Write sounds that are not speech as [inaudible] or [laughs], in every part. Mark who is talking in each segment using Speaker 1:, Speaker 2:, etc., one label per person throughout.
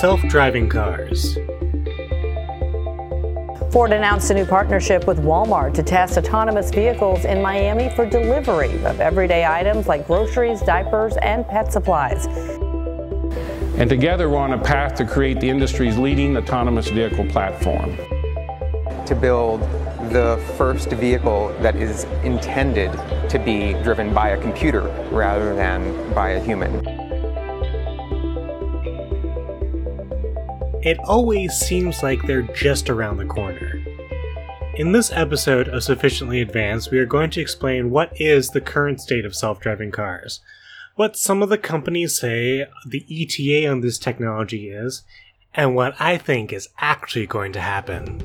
Speaker 1: Self driving cars.
Speaker 2: Ford announced a new partnership with Walmart to test autonomous vehicles in Miami for delivery of everyday items like groceries, diapers, and pet supplies.
Speaker 3: And together we're on a path to create the industry's leading autonomous vehicle platform.
Speaker 4: To build the first vehicle that is intended to be driven by a computer rather than by a human.
Speaker 1: It always seems like they're just around the corner. In this episode of Sufficiently Advanced, we are going to explain what is the current state of self driving cars, what some of the companies say the ETA on this technology is, and what I think is actually going to happen.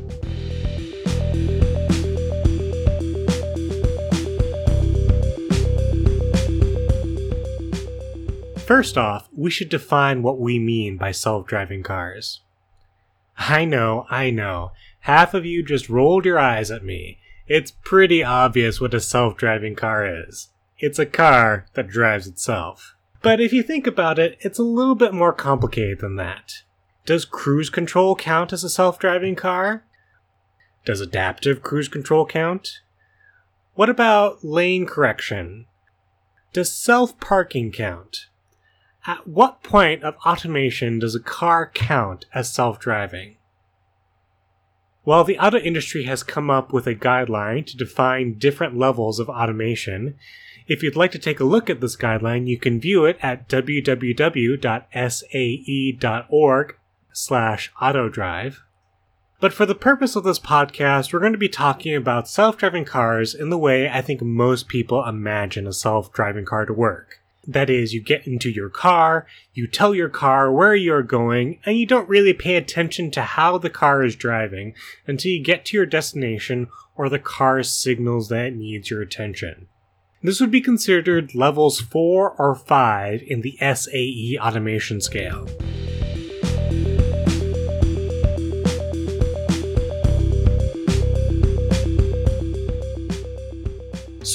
Speaker 1: First off, we should define what we mean by self driving cars. I know, I know. Half of you just rolled your eyes at me. It's pretty obvious what a self driving car is. It's a car that drives itself. But if you think about it, it's a little bit more complicated than that. Does cruise control count as a self driving car? Does adaptive cruise control count? What about lane correction? Does self parking count? At what point of automation does a car count as self driving? While the auto industry has come up with a guideline to define different levels of automation, if you'd like to take a look at this guideline, you can view it at www.sae.org slash autodrive. But for the purpose of this podcast, we're going to be talking about self-driving cars in the way I think most people imagine a self-driving car to work. That is, you get into your car, you tell your car where you're going, and you don't really pay attention to how the car is driving until you get to your destination or the car signals that it needs your attention. This would be considered levels 4 or 5 in the SAE automation scale.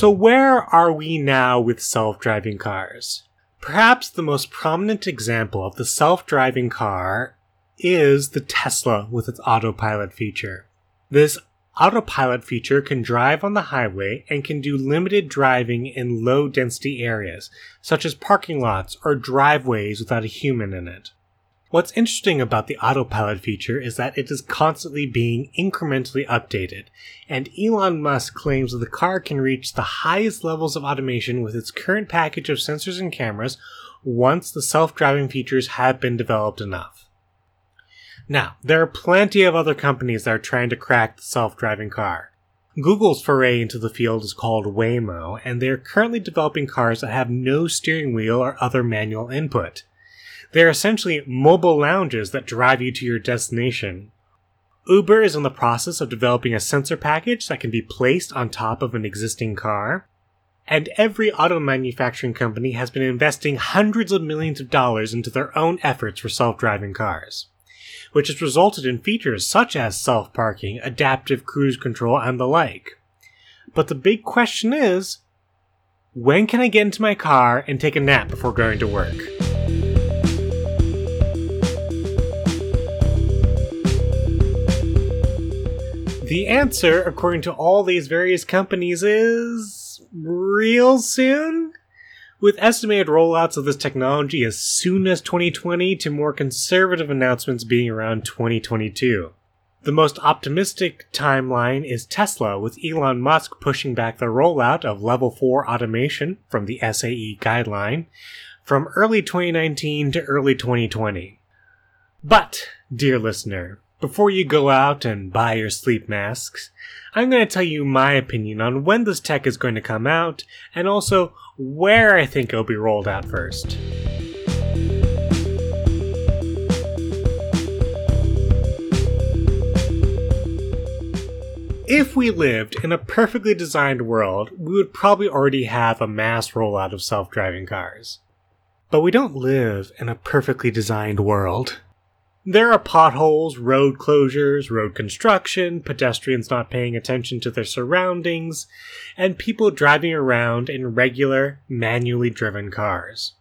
Speaker 1: So, where are we now with self driving cars? Perhaps the most prominent example of the self driving car is the Tesla with its autopilot feature. This autopilot feature can drive on the highway and can do limited driving in low density areas, such as parking lots or driveways without a human in it. What's interesting about the autopilot feature is that it is constantly being incrementally updated, and Elon Musk claims that the car can reach the highest levels of automation with its current package of sensors and cameras once the self driving features have been developed enough. Now, there are plenty of other companies that are trying to crack the self driving car. Google's foray into the field is called Waymo, and they are currently developing cars that have no steering wheel or other manual input. They're essentially mobile lounges that drive you to your destination. Uber is in the process of developing a sensor package that can be placed on top of an existing car. And every auto manufacturing company has been investing hundreds of millions of dollars into their own efforts for self driving cars, which has resulted in features such as self parking, adaptive cruise control, and the like. But the big question is when can I get into my car and take a nap before going to work? The answer, according to all these various companies, is real soon? With estimated rollouts of this technology as soon as 2020 to more conservative announcements being around 2022. The most optimistic timeline is Tesla, with Elon Musk pushing back the rollout of Level 4 automation from the SAE guideline from early 2019 to early 2020. But, dear listener, before you go out and buy your sleep masks, I'm going to tell you my opinion on when this tech is going to come out and also where I think it'll be rolled out first. If we lived in a perfectly designed world, we would probably already have a mass rollout of self driving cars. But we don't live in a perfectly designed world. There are potholes, road closures, road construction, pedestrians not paying attention to their surroundings, and people driving around in regular, manually driven cars.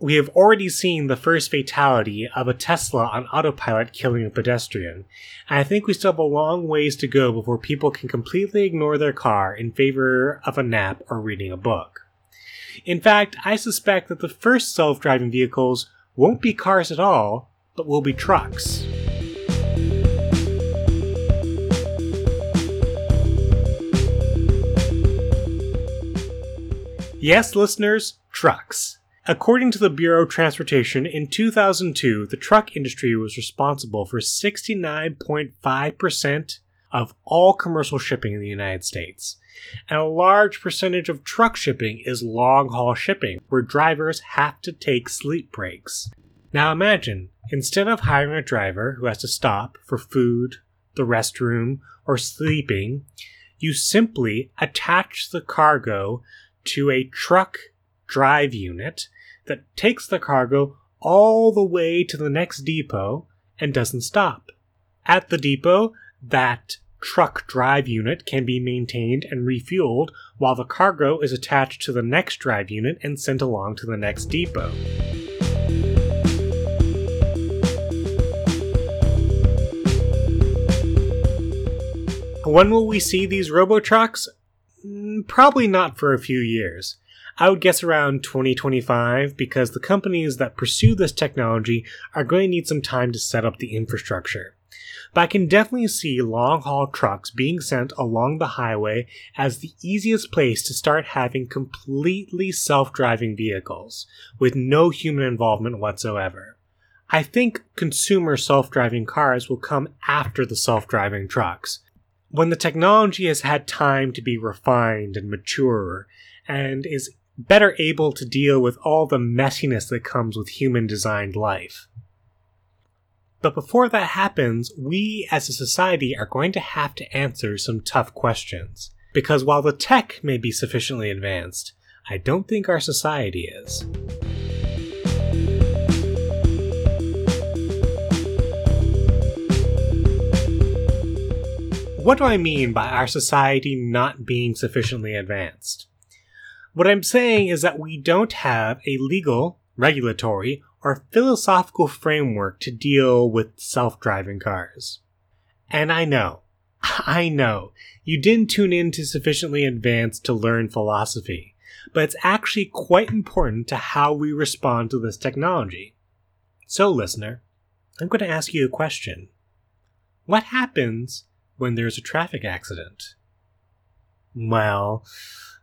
Speaker 1: We have already seen the first fatality of a Tesla on autopilot killing a pedestrian, and I think we still have a long ways to go before people can completely ignore their car in favor of a nap or reading a book. In fact, I suspect that the first self driving vehicles won't be cars at all, but will be trucks. Yes, listeners, trucks. According to the Bureau of Transportation, in 2002, the truck industry was responsible for 69.5% of all commercial shipping in the United States. And a large percentage of truck shipping is long haul shipping, where drivers have to take sleep breaks. Now imagine, instead of hiring a driver who has to stop for food, the restroom, or sleeping, you simply attach the cargo to a truck drive unit that takes the cargo all the way to the next depot and doesn't stop. At the depot, that truck drive unit can be maintained and refueled while the cargo is attached to the next drive unit and sent along to the next depot. When will we see these robo trucks? Mm, Probably not for a few years. I would guess around 2025 because the companies that pursue this technology are going to need some time to set up the infrastructure. But I can definitely see long haul trucks being sent along the highway as the easiest place to start having completely self driving vehicles with no human involvement whatsoever. I think consumer self driving cars will come after the self driving trucks. When the technology has had time to be refined and mature and is better able to deal with all the messiness that comes with human designed life. But before that happens, we as a society are going to have to answer some tough questions. Because while the tech may be sufficiently advanced, I don't think our society is. What do I mean by our society not being sufficiently advanced? What I'm saying is that we don't have a legal, regulatory, or philosophical framework to deal with self driving cars. And I know, [laughs] I know, you didn't tune in to sufficiently advanced to learn philosophy, but it's actually quite important to how we respond to this technology. So, listener, I'm going to ask you a question. What happens when there's a traffic accident? Well,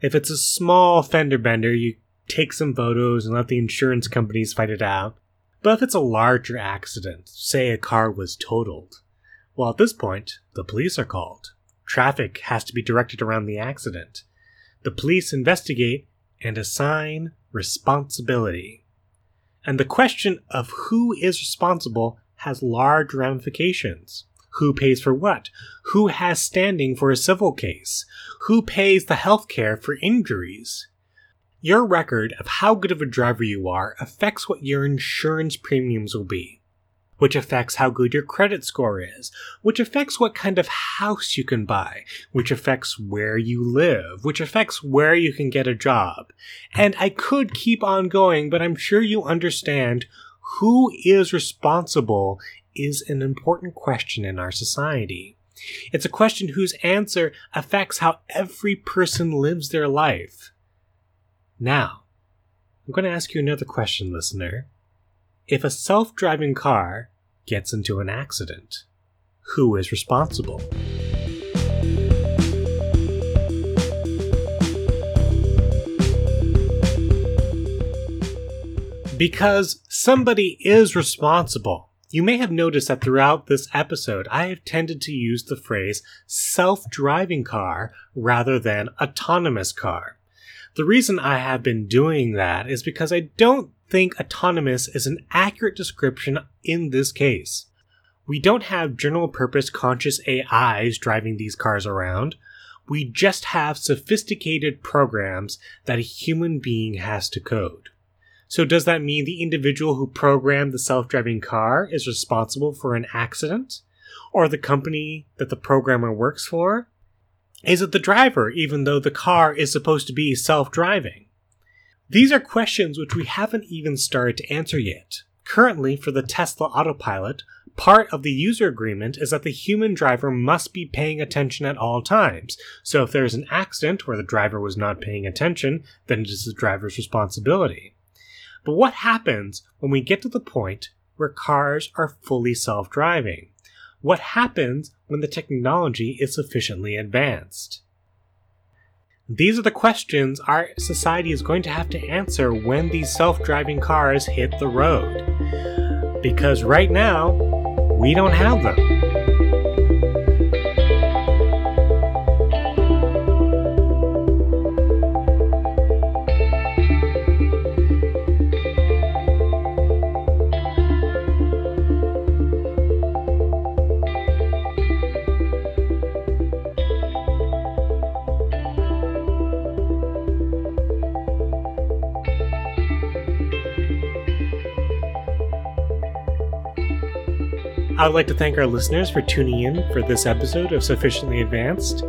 Speaker 1: if it's a small fender bender, you take some photos and let the insurance companies fight it out. But if it's a larger accident, say a car was totaled, well, at this point, the police are called. Traffic has to be directed around the accident. The police investigate and assign responsibility. And the question of who is responsible has large ramifications. Who pays for what? Who has standing for a civil case? Who pays the health care for injuries? Your record of how good of a driver you are affects what your insurance premiums will be, which affects how good your credit score is, which affects what kind of house you can buy, which affects where you live, which affects where you can get a job. And I could keep on going, but I'm sure you understand who is responsible is an important question in our society. It's a question whose answer affects how every person lives their life. Now, I'm going to ask you another question, listener. If a self driving car gets into an accident, who is responsible? Because somebody is responsible. You may have noticed that throughout this episode, I have tended to use the phrase self driving car rather than autonomous car. The reason I have been doing that is because I don't think autonomous is an accurate description in this case. We don't have general purpose conscious AIs driving these cars around. We just have sophisticated programs that a human being has to code. So does that mean the individual who programmed the self-driving car is responsible for an accident? Or the company that the programmer works for? Is it the driver, even though the car is supposed to be self-driving? These are questions which we haven't even started to answer yet. Currently, for the Tesla autopilot, part of the user agreement is that the human driver must be paying attention at all times. So if there is an accident where the driver was not paying attention, then it is the driver's responsibility. But what happens when we get to the point where cars are fully self driving? What happens when the technology is sufficiently advanced? These are the questions our society is going to have to answer when these self driving cars hit the road. Because right now, we don't have them. I would like to thank our listeners for tuning in for this episode of Sufficiently Advanced.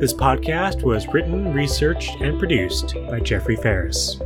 Speaker 1: This podcast was written, researched, and produced by Jeffrey Ferris.